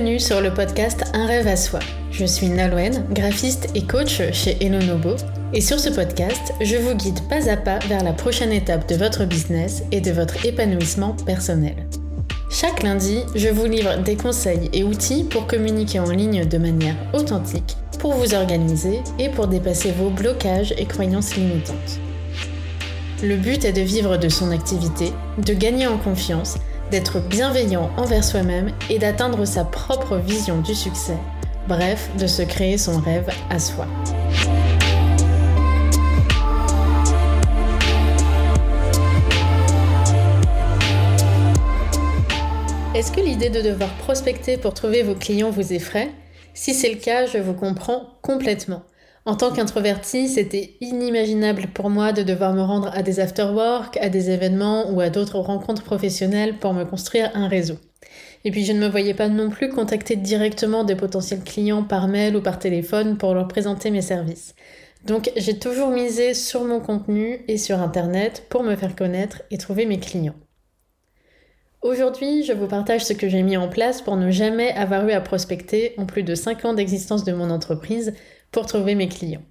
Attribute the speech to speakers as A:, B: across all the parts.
A: Bienvenue sur le podcast Un rêve à soi. Je suis Nalouen, graphiste et coach chez Elonobo. Et sur ce podcast, je vous guide pas à pas vers la prochaine étape de votre business et de votre épanouissement personnel. Chaque lundi, je vous livre des conseils et outils pour communiquer en ligne de manière authentique, pour vous organiser et pour dépasser vos blocages et croyances limitantes. Le but est de vivre de son activité, de gagner en confiance d'être bienveillant envers soi-même et d'atteindre sa propre vision du succès, bref, de se créer son rêve à soi. Est-ce que l'idée de devoir prospecter pour trouver vos clients vous effraie? Si c'est le cas, je vous comprends complètement. En tant qu'introvertie, c'était inimaginable pour moi de devoir me rendre à des afterwork, à des événements ou à d'autres rencontres professionnelles pour me construire un réseau. Et puis je ne me voyais pas non plus contacter directement des potentiels clients par mail ou par téléphone pour leur présenter mes services. Donc j'ai toujours misé sur mon contenu et sur Internet pour me faire connaître et trouver mes clients. Aujourd'hui, je vous partage ce que j'ai mis en place pour ne jamais avoir eu à prospecter en plus de 5 ans d'existence de mon entreprise pour trouver mes clients.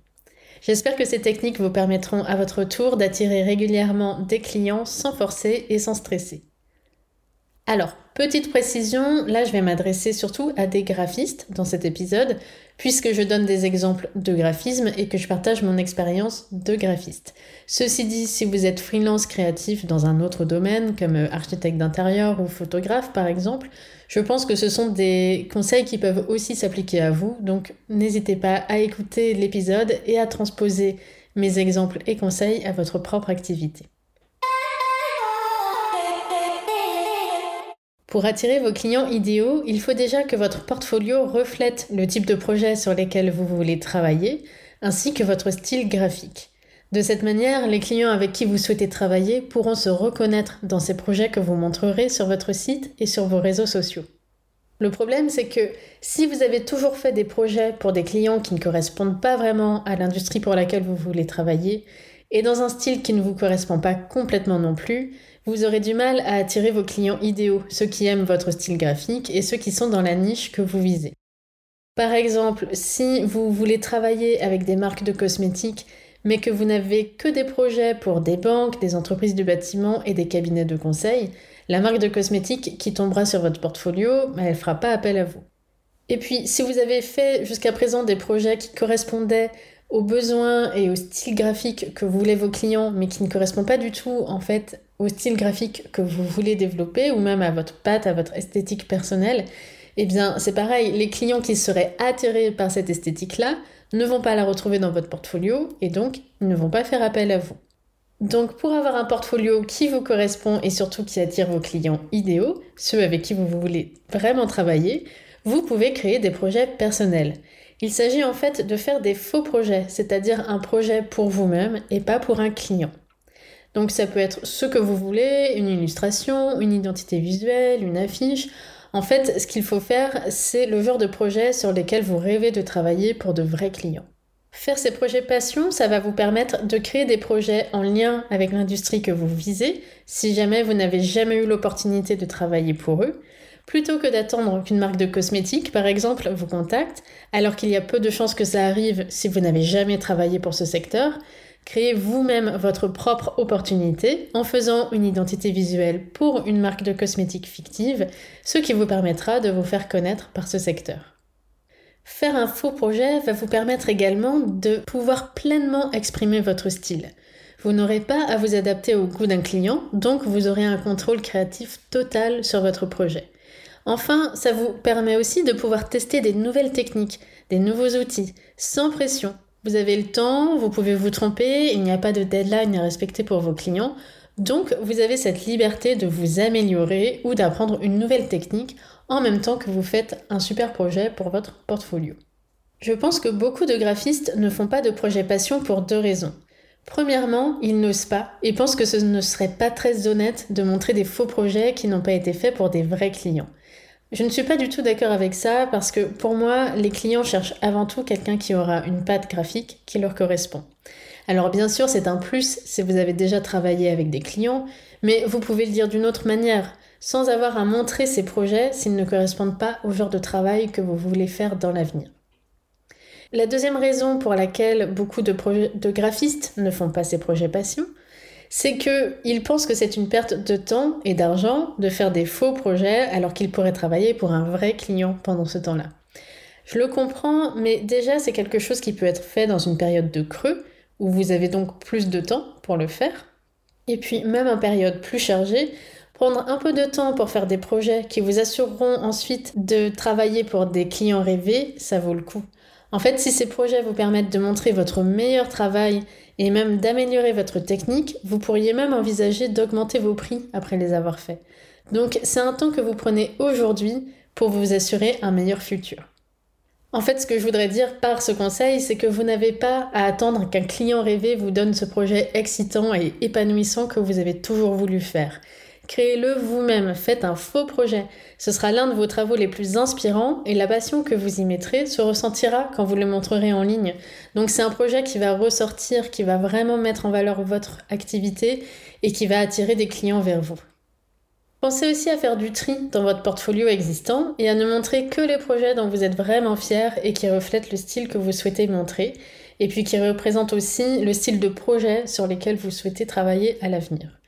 A: J'espère que ces techniques vous permettront à votre tour d'attirer régulièrement des clients sans forcer et sans stresser. Alors, petite précision, là je vais m'adresser surtout à des graphistes dans cet épisode, puisque je donne des exemples de graphisme et que je partage mon expérience de graphiste. Ceci dit, si vous êtes freelance créatif dans un autre domaine, comme euh, architecte d'intérieur ou photographe par exemple, je pense que ce sont des conseils qui peuvent aussi s'appliquer à vous, donc n'hésitez pas à écouter l'épisode et à transposer mes exemples et conseils à votre propre activité. Pour attirer vos clients idéaux, il faut déjà que votre portfolio reflète le type de projet sur lesquels vous voulez travailler, ainsi que votre style graphique. De cette manière, les clients avec qui vous souhaitez travailler pourront se reconnaître dans ces projets que vous montrerez sur votre site et sur vos réseaux sociaux. Le problème, c'est que si vous avez toujours fait des projets pour des clients qui ne correspondent pas vraiment à l'industrie pour laquelle vous voulez travailler, et dans un style qui ne vous correspond pas complètement non plus, vous aurez du mal à attirer vos clients idéaux, ceux qui aiment votre style graphique et ceux qui sont dans la niche que vous visez. Par exemple, si vous voulez travailler avec des marques de cosmétiques, mais que vous n'avez que des projets pour des banques, des entreprises du bâtiment et des cabinets de conseil, la marque de cosmétiques qui tombera sur votre portfolio, bah, elle ne fera pas appel à vous. Et puis, si vous avez fait jusqu'à présent des projets qui correspondaient aux besoins et au style graphique que voulaient vos clients, mais qui ne correspondent pas du tout en fait au style graphique que vous voulez développer ou même à votre patte, à votre esthétique personnelle, eh bien c'est pareil, les clients qui seraient attirés par cette esthétique-là ne vont pas la retrouver dans votre portfolio et donc ne vont pas faire appel à vous. Donc pour avoir un portfolio qui vous correspond et surtout qui attire vos clients idéaux, ceux avec qui vous voulez vraiment travailler, vous pouvez créer des projets personnels. Il s'agit en fait de faire des faux projets, c'est-à-dire un projet pour vous-même et pas pour un client. Donc ça peut être ce que vous voulez, une illustration, une identité visuelle, une affiche. En fait, ce qu'il faut faire, c'est le genre de projet sur lesquels vous rêvez de travailler pour de vrais clients. Faire ces projets passion, ça va vous permettre de créer des projets en lien avec l'industrie que vous visez, si jamais vous n'avez jamais eu l'opportunité de travailler pour eux, Plutôt que d'attendre qu'une marque de cosmétiques, par exemple, vous contacte, alors qu'il y a peu de chances que ça arrive si vous n'avez jamais travaillé pour ce secteur, créez vous-même votre propre opportunité en faisant une identité visuelle pour une marque de cosmétiques fictive, ce qui vous permettra de vous faire connaître par ce secteur. Faire un faux projet va vous permettre également de pouvoir pleinement exprimer votre style. Vous n'aurez pas à vous adapter au goût d'un client, donc vous aurez un contrôle créatif total sur votre projet. Enfin, ça vous permet aussi de pouvoir tester des nouvelles techniques, des nouveaux outils, sans pression. Vous avez le temps, vous pouvez vous tromper, il n'y a pas de deadline à respecter pour vos clients, donc vous avez cette liberté de vous améliorer ou d'apprendre une nouvelle technique en même temps que vous faites un super projet pour votre portfolio. Je pense que beaucoup de graphistes ne font pas de projet passion pour deux raisons. Premièrement, ils n'osent pas et pensent que ce ne serait pas très honnête de montrer des faux projets qui n'ont pas été faits pour des vrais clients. Je ne suis pas du tout d'accord avec ça parce que pour moi, les clients cherchent avant tout quelqu'un qui aura une patte graphique qui leur correspond. Alors bien sûr, c'est un plus si vous avez déjà travaillé avec des clients, mais vous pouvez le dire d'une autre manière. sans avoir à montrer ces projets s'ils ne correspondent pas au genre de travail que vous voulez faire dans l'avenir. La deuxième raison pour laquelle beaucoup de, graphistes ne font pas ces projets passion, c'est qu'ils pensent que c'est une perte de temps et d'argent de faire des faux projets alors qu'ils pourraient travailler pour un vrai client pendant ce temps-là. Je le comprends, mais déjà c'est quelque chose qui peut être fait dans une période de creux, où vous avez donc plus de temps pour le faire. Et puis même en période plus chargée, prendre un peu de temps pour faire des projets qui vous assureront ensuite de travailler pour des clients rêvés, ça vaut le coup. En fait, si ces projets vous permettent de montrer votre meilleur travail et même d'améliorer votre technique, vous pourriez même envisager d'augmenter vos prix après les avoir faits. Donc c'est un temps que vous prenez aujourd'hui pour vous assurer un meilleur futur. En fait, ce que je voudrais dire par ce conseil, c'est que vous n'avez pas à attendre qu'un client rêvé vous donne ce projet excitant et épanouissant que vous avez toujours voulu faire. Créez-le vous-même, faites un faux projet. Ce sera l'un de vos travaux les plus inspirants et la passion que vous y mettrez se ressentira quand vous le montrerez en ligne. Donc c'est un projet qui va ressortir, qui va vraiment mettre en valeur votre activité et qui va attirer des clients vers vous. Pensez aussi à faire du tri dans votre portfolio existant et à ne montrer que les projets dont vous êtes vraiment fier et qui reflètent le style que vous souhaitez montrer et puis qui représentent aussi le style de projet sur lesquels vous souhaitez travailler à l'avenir.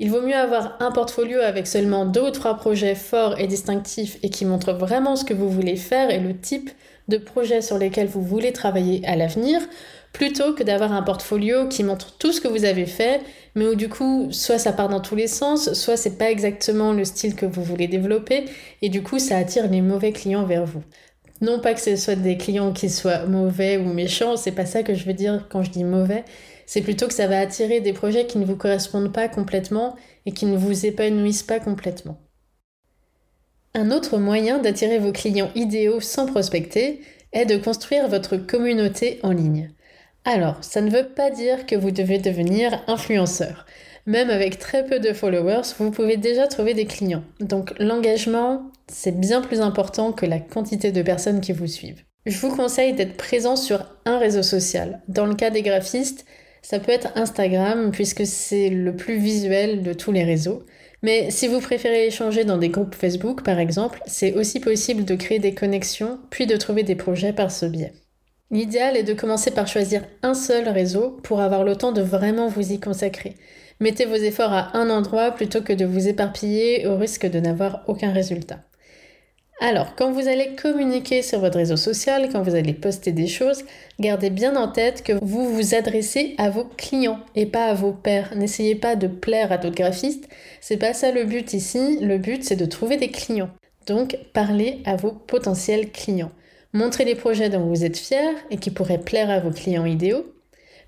A: Il vaut mieux avoir un portfolio avec seulement deux ou trois projets forts et distinctifs et qui montrent vraiment ce que vous voulez faire et le type de projet sur lesquels vous voulez travailler à l'avenir, plutôt que d'avoir un portfolio qui montre tout ce que vous avez fait, mais où du coup, soit ça part dans tous les sens, soit c'est pas exactement le style que vous voulez développer, et du coup, ça attire les mauvais clients vers vous. Non pas que ce soit des clients qui soient mauvais ou méchants, c'est pas ça que je veux dire quand je dis mauvais, c'est plutôt que ça va attirer des projets qui ne vous correspondent pas complètement et qui ne vous épanouissent pas complètement. Un autre moyen d'attirer vos clients idéaux sans prospecter est de construire votre communauté en ligne. Alors, ça ne veut pas dire que vous devez devenir influenceur. Même avec très peu de followers, vous pouvez déjà trouver des clients. Donc l'engagement, c'est bien plus important que la quantité de personnes qui vous suivent. Je vous conseille d'être présent sur un réseau social. Dans le cas des graphistes, ça peut être Instagram puisque c'est le plus visuel de tous les réseaux. Mais si vous préférez échanger dans des groupes Facebook par exemple, c'est aussi possible de créer des connexions puis de trouver des projets par ce biais. L'idéal est de commencer par choisir un seul réseau pour avoir le temps de vraiment vous y consacrer. Mettez vos efforts à un endroit plutôt que de vous éparpiller au risque de n'avoir aucun résultat. Alors, quand vous allez communiquer sur votre réseau social, quand vous allez poster des choses, gardez bien en tête que vous vous adressez à vos clients et pas à vos pairs. N'essayez pas de plaire à d'autres graphistes, c'est pas ça le but ici. Le but c'est de trouver des clients. Donc, parlez à vos potentiels clients. Montrez les projets dont vous êtes fiers et qui pourraient plaire à vos clients idéaux.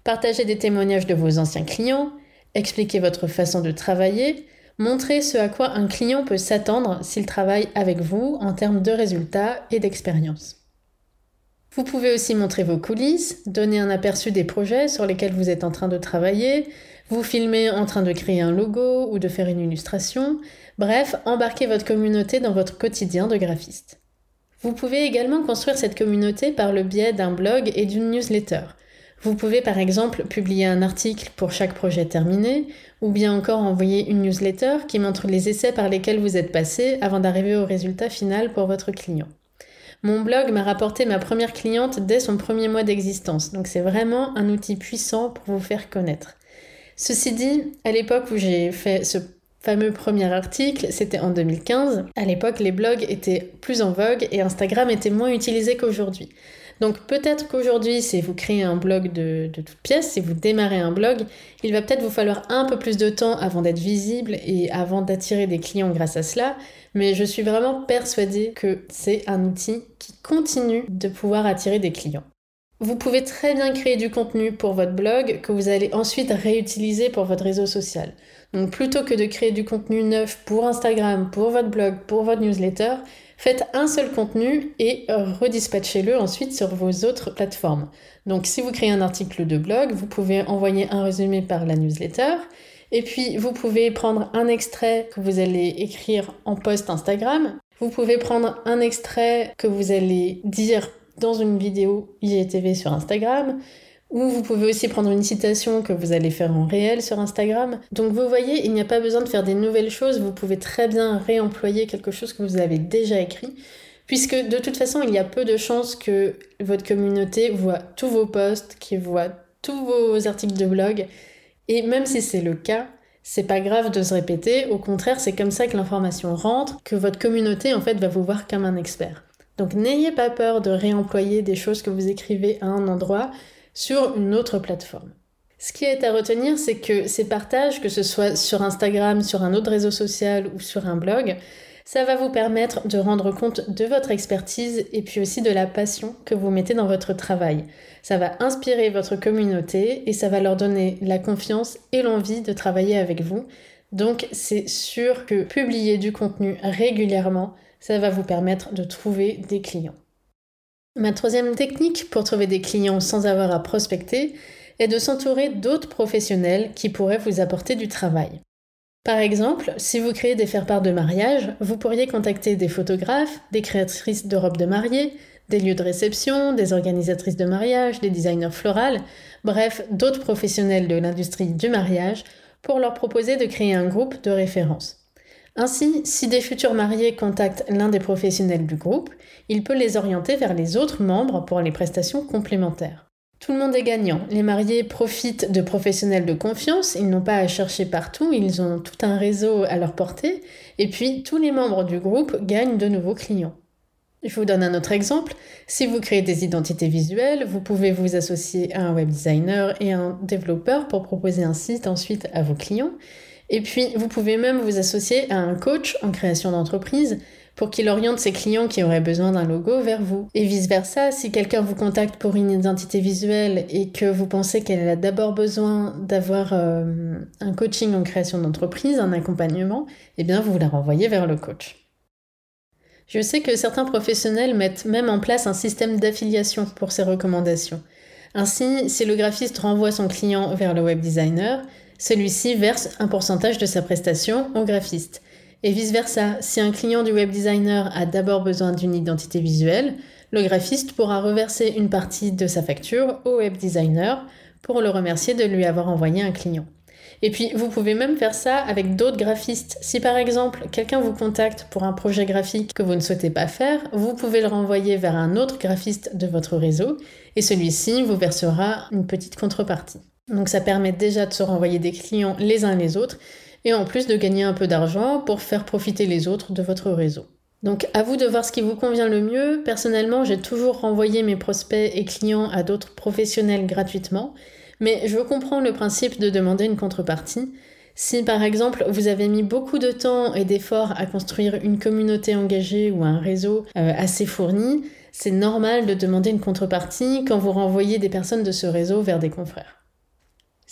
A: Partagez des témoignages de vos anciens clients. Expliquez votre façon de travailler. Montrez ce à quoi un client peut s'attendre s'il travaille avec vous en termes de résultats et d'expérience. Vous pouvez aussi montrer vos coulisses, donner un aperçu des projets sur lesquels vous êtes en train de travailler, vous filmer en train de créer un logo ou de faire une illustration, bref, embarquer votre communauté dans votre quotidien de graphiste. Vous pouvez également construire cette communauté par le biais d'un blog et d'une newsletter. Vous pouvez par exemple publier un article pour chaque projet terminé, ou bien encore envoyer une newsletter qui montre les essais par lesquels vous êtes passé avant d'arriver au résultat final pour votre client. Mon blog m'a rapporté ma première cliente dès son premier mois d'existence, donc c'est vraiment un outil puissant pour vous faire connaître. Ceci dit, à l'époque où j'ai fait ce fameux premier article, c'était en 2015. À l'époque, les blogs étaient plus en vogue et Instagram était moins utilisé qu'aujourd'hui. Donc peut-être qu'aujourd'hui, si vous créez un blog de, de toute pièce, si vous démarrez un blog, il va peut-être vous falloir un peu plus de temps avant d'être visible et avant d'attirer des clients grâce à cela. Mais je suis vraiment persuadée que c'est un outil qui continue de pouvoir attirer des clients. Vous pouvez très bien créer du contenu pour votre blog que vous allez ensuite réutiliser pour votre réseau social. Donc plutôt que de créer du contenu neuf pour Instagram, pour votre blog, pour votre newsletter, Faites un seul contenu et redispatchez-le ensuite sur vos autres plateformes. Donc si vous créez un article de blog, vous pouvez envoyer un résumé par la newsletter. Et puis vous pouvez prendre un extrait que vous allez écrire en post Instagram. Vous pouvez prendre un extrait que vous allez dire dans une vidéo IGTV sur Instagram. Ou vous pouvez aussi prendre une citation que vous allez faire en réel sur Instagram. Donc vous voyez, il n'y a pas besoin de faire des nouvelles choses, vous pouvez très bien réemployer quelque chose que vous avez déjà écrit, puisque de toute façon, il y a peu de chances que votre communauté voit tous vos posts, qu'il voit tous vos articles de blog. Et même si c'est le cas, c'est pas grave de se répéter, au contraire, c'est comme ça que l'information rentre, que votre communauté en fait va vous voir comme un expert. Donc n'ayez pas peur de réemployer des choses que vous écrivez à un endroit sur une autre plateforme. Ce qui est à retenir, c'est que ces partages, que ce soit sur Instagram, sur un autre réseau social ou sur un blog, ça va vous permettre de rendre compte de votre expertise et puis aussi de la passion que vous mettez dans votre travail. Ça va inspirer votre communauté et ça va leur donner la confiance et l'envie de travailler avec vous. Donc c'est sûr que publier du contenu régulièrement, ça va vous permettre de trouver des clients. Ma troisième technique pour trouver des clients sans avoir à prospecter est de s'entourer d'autres professionnels qui pourraient vous apporter du travail. Par exemple, si vous créez des faire-part de mariage, vous pourriez contacter des photographes, des créatrices de robes de mariée, des lieux de réception, des organisatrices de mariage, des designers florales, bref, d'autres professionnels de l'industrie du mariage pour leur proposer de créer un groupe de référence. Ainsi, si des futurs mariés contactent l'un des professionnels du groupe, il peut les orienter vers les autres membres pour les prestations complémentaires. Tout le monde est gagnant. Les mariés profitent de professionnels de confiance, ils n'ont pas à chercher partout, ils ont tout un réseau à leur portée, et puis tous les membres du groupe gagnent de nouveaux clients. Je vous donne un autre exemple. Si vous créez des identités visuelles, vous pouvez vous associer à un web designer et un développeur pour proposer un site ensuite à vos clients. Et puis, vous pouvez même vous associer à un coach en création d'entreprise pour qu'il oriente ses clients qui auraient besoin d'un logo vers vous. Et vice-versa, si quelqu'un vous contacte pour une identité visuelle et que vous pensez qu'elle a d'abord besoin d'avoir euh, un coaching en création d'entreprise, un accompagnement, eh bien vous la renvoyez vers le coach. Je sais que certains professionnels mettent même en place un système d'affiliation pour ces recommandations. Ainsi, si le graphiste renvoie son client vers le web designer, celui-ci verse un pourcentage de sa prestation au graphiste. Et vice-versa, si un client du web designer a d'abord besoin d'une identité visuelle, le graphiste pourra reverser une partie de sa facture au web designer pour le remercier de lui avoir envoyé un client. Et puis, vous pouvez même faire ça avec d'autres graphistes. Si par exemple, quelqu'un vous contacte pour un projet graphique que vous ne souhaitez pas faire, vous pouvez le renvoyer vers un autre graphiste de votre réseau et celui-ci vous versera une petite contrepartie. Donc ça permet déjà de se renvoyer des clients les uns les autres et en plus de gagner un peu d'argent pour faire profiter les autres de votre réseau. Donc à vous de voir ce qui vous convient le mieux. Personnellement, j'ai toujours renvoyé mes prospects et clients à d'autres professionnels gratuitement, mais je comprends le principe de demander une contrepartie. Si par exemple vous avez mis beaucoup de temps et d'efforts à construire une communauté engagée ou un réseau euh, assez fourni, c'est normal de demander une contrepartie quand vous renvoyez des personnes de ce réseau vers des confrères.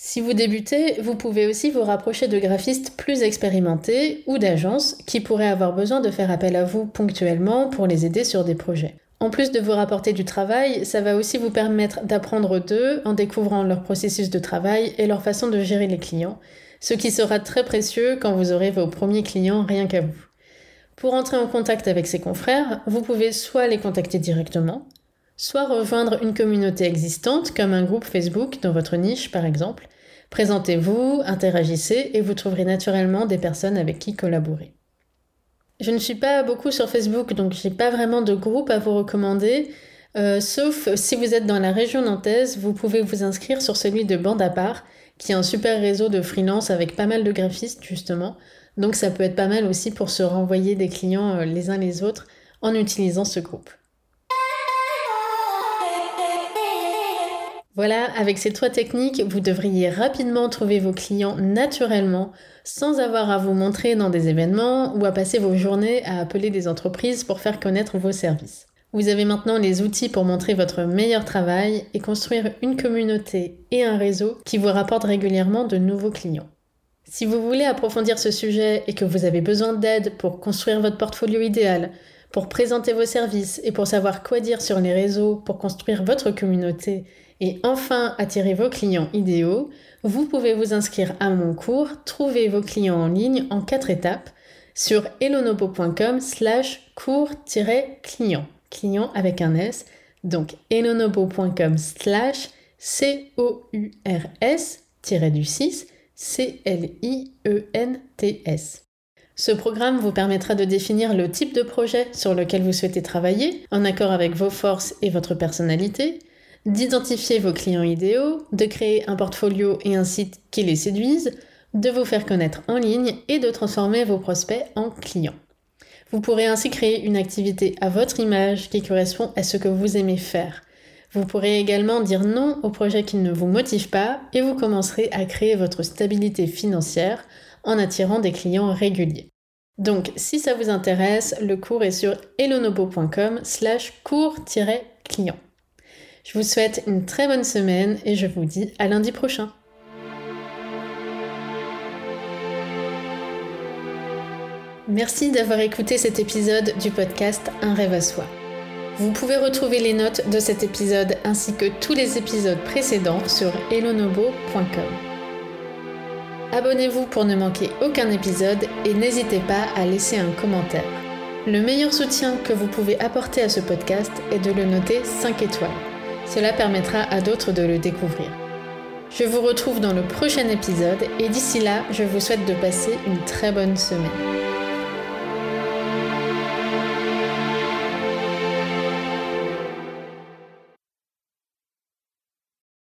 A: Si vous débutez, vous pouvez aussi vous rapprocher de graphistes plus expérimentés ou d'agences qui pourraient avoir besoin de faire appel à vous ponctuellement pour les aider sur des projets. En plus de vous rapporter du travail, ça va aussi vous permettre d'apprendre d'eux en découvrant leur processus de travail et leur façon de gérer les clients, ce qui sera très précieux quand vous aurez vos premiers clients rien qu'à vous. Pour entrer en contact avec ces confrères, vous pouvez soit les contacter directement, soit rejoindre une communauté existante comme un groupe Facebook dans votre niche par exemple. Présentez-vous, interagissez et vous trouverez naturellement des personnes avec qui collaborer. Je ne suis pas beaucoup sur Facebook donc j'ai pas vraiment de groupe à vous recommander. Euh, sauf si vous êtes dans la région nantaise, vous pouvez vous inscrire sur celui de Bande à part, qui est un super réseau de freelance avec pas mal de graphistes justement. Donc ça peut être pas mal aussi pour se renvoyer des clients euh, les uns les autres en utilisant ce groupe. Voilà, avec ces trois techniques, vous devriez rapidement trouver vos clients naturellement, sans avoir à vous montrer dans des événements ou à passer vos journées à appeler des entreprises pour faire connaître vos services. Vous avez maintenant les outils pour montrer votre meilleur travail et construire une communauté et un réseau qui vous rapportent régulièrement de nouveaux clients. Si vous voulez approfondir ce sujet et que vous avez besoin d'aide pour construire votre portfolio idéal, pour présenter vos services et pour savoir quoi dire sur les réseaux pour construire votre communauté et enfin attirer vos clients idéaux, vous pouvez vous inscrire à mon cours Trouver vos clients en ligne en quatre étapes sur elonobo.com slash cours-client. Client avec un S. Donc elonobo.com slash C-O-U-R-S-du-6 C-L-I-E-N-T-S. Ce programme vous permettra de définir le type de projet sur lequel vous souhaitez travailler, en accord avec vos forces et votre personnalité, d'identifier vos clients idéaux, de créer un portfolio et un site qui les séduisent, de vous faire connaître en ligne et de transformer vos prospects en clients. Vous pourrez ainsi créer une activité à votre image qui correspond à ce que vous aimez faire. Vous pourrez également dire non aux projets qui ne vous motivent pas et vous commencerez à créer votre stabilité financière en attirant des clients réguliers. Donc, si ça vous intéresse, le cours est sur elonobo.com slash cours-client. Je vous souhaite une très bonne semaine et je vous dis à lundi prochain. Merci d'avoir écouté cet épisode du podcast Un rêve à soi. Vous pouvez retrouver les notes de cet épisode ainsi que tous les épisodes précédents sur elonobo.com. Abonnez-vous pour ne manquer aucun épisode et n'hésitez pas à laisser un commentaire. Le meilleur soutien que vous pouvez apporter à ce podcast est de le noter 5 étoiles. Cela permettra à d'autres de le découvrir. Je vous retrouve dans le prochain épisode et d'ici là, je vous souhaite de passer une très bonne semaine.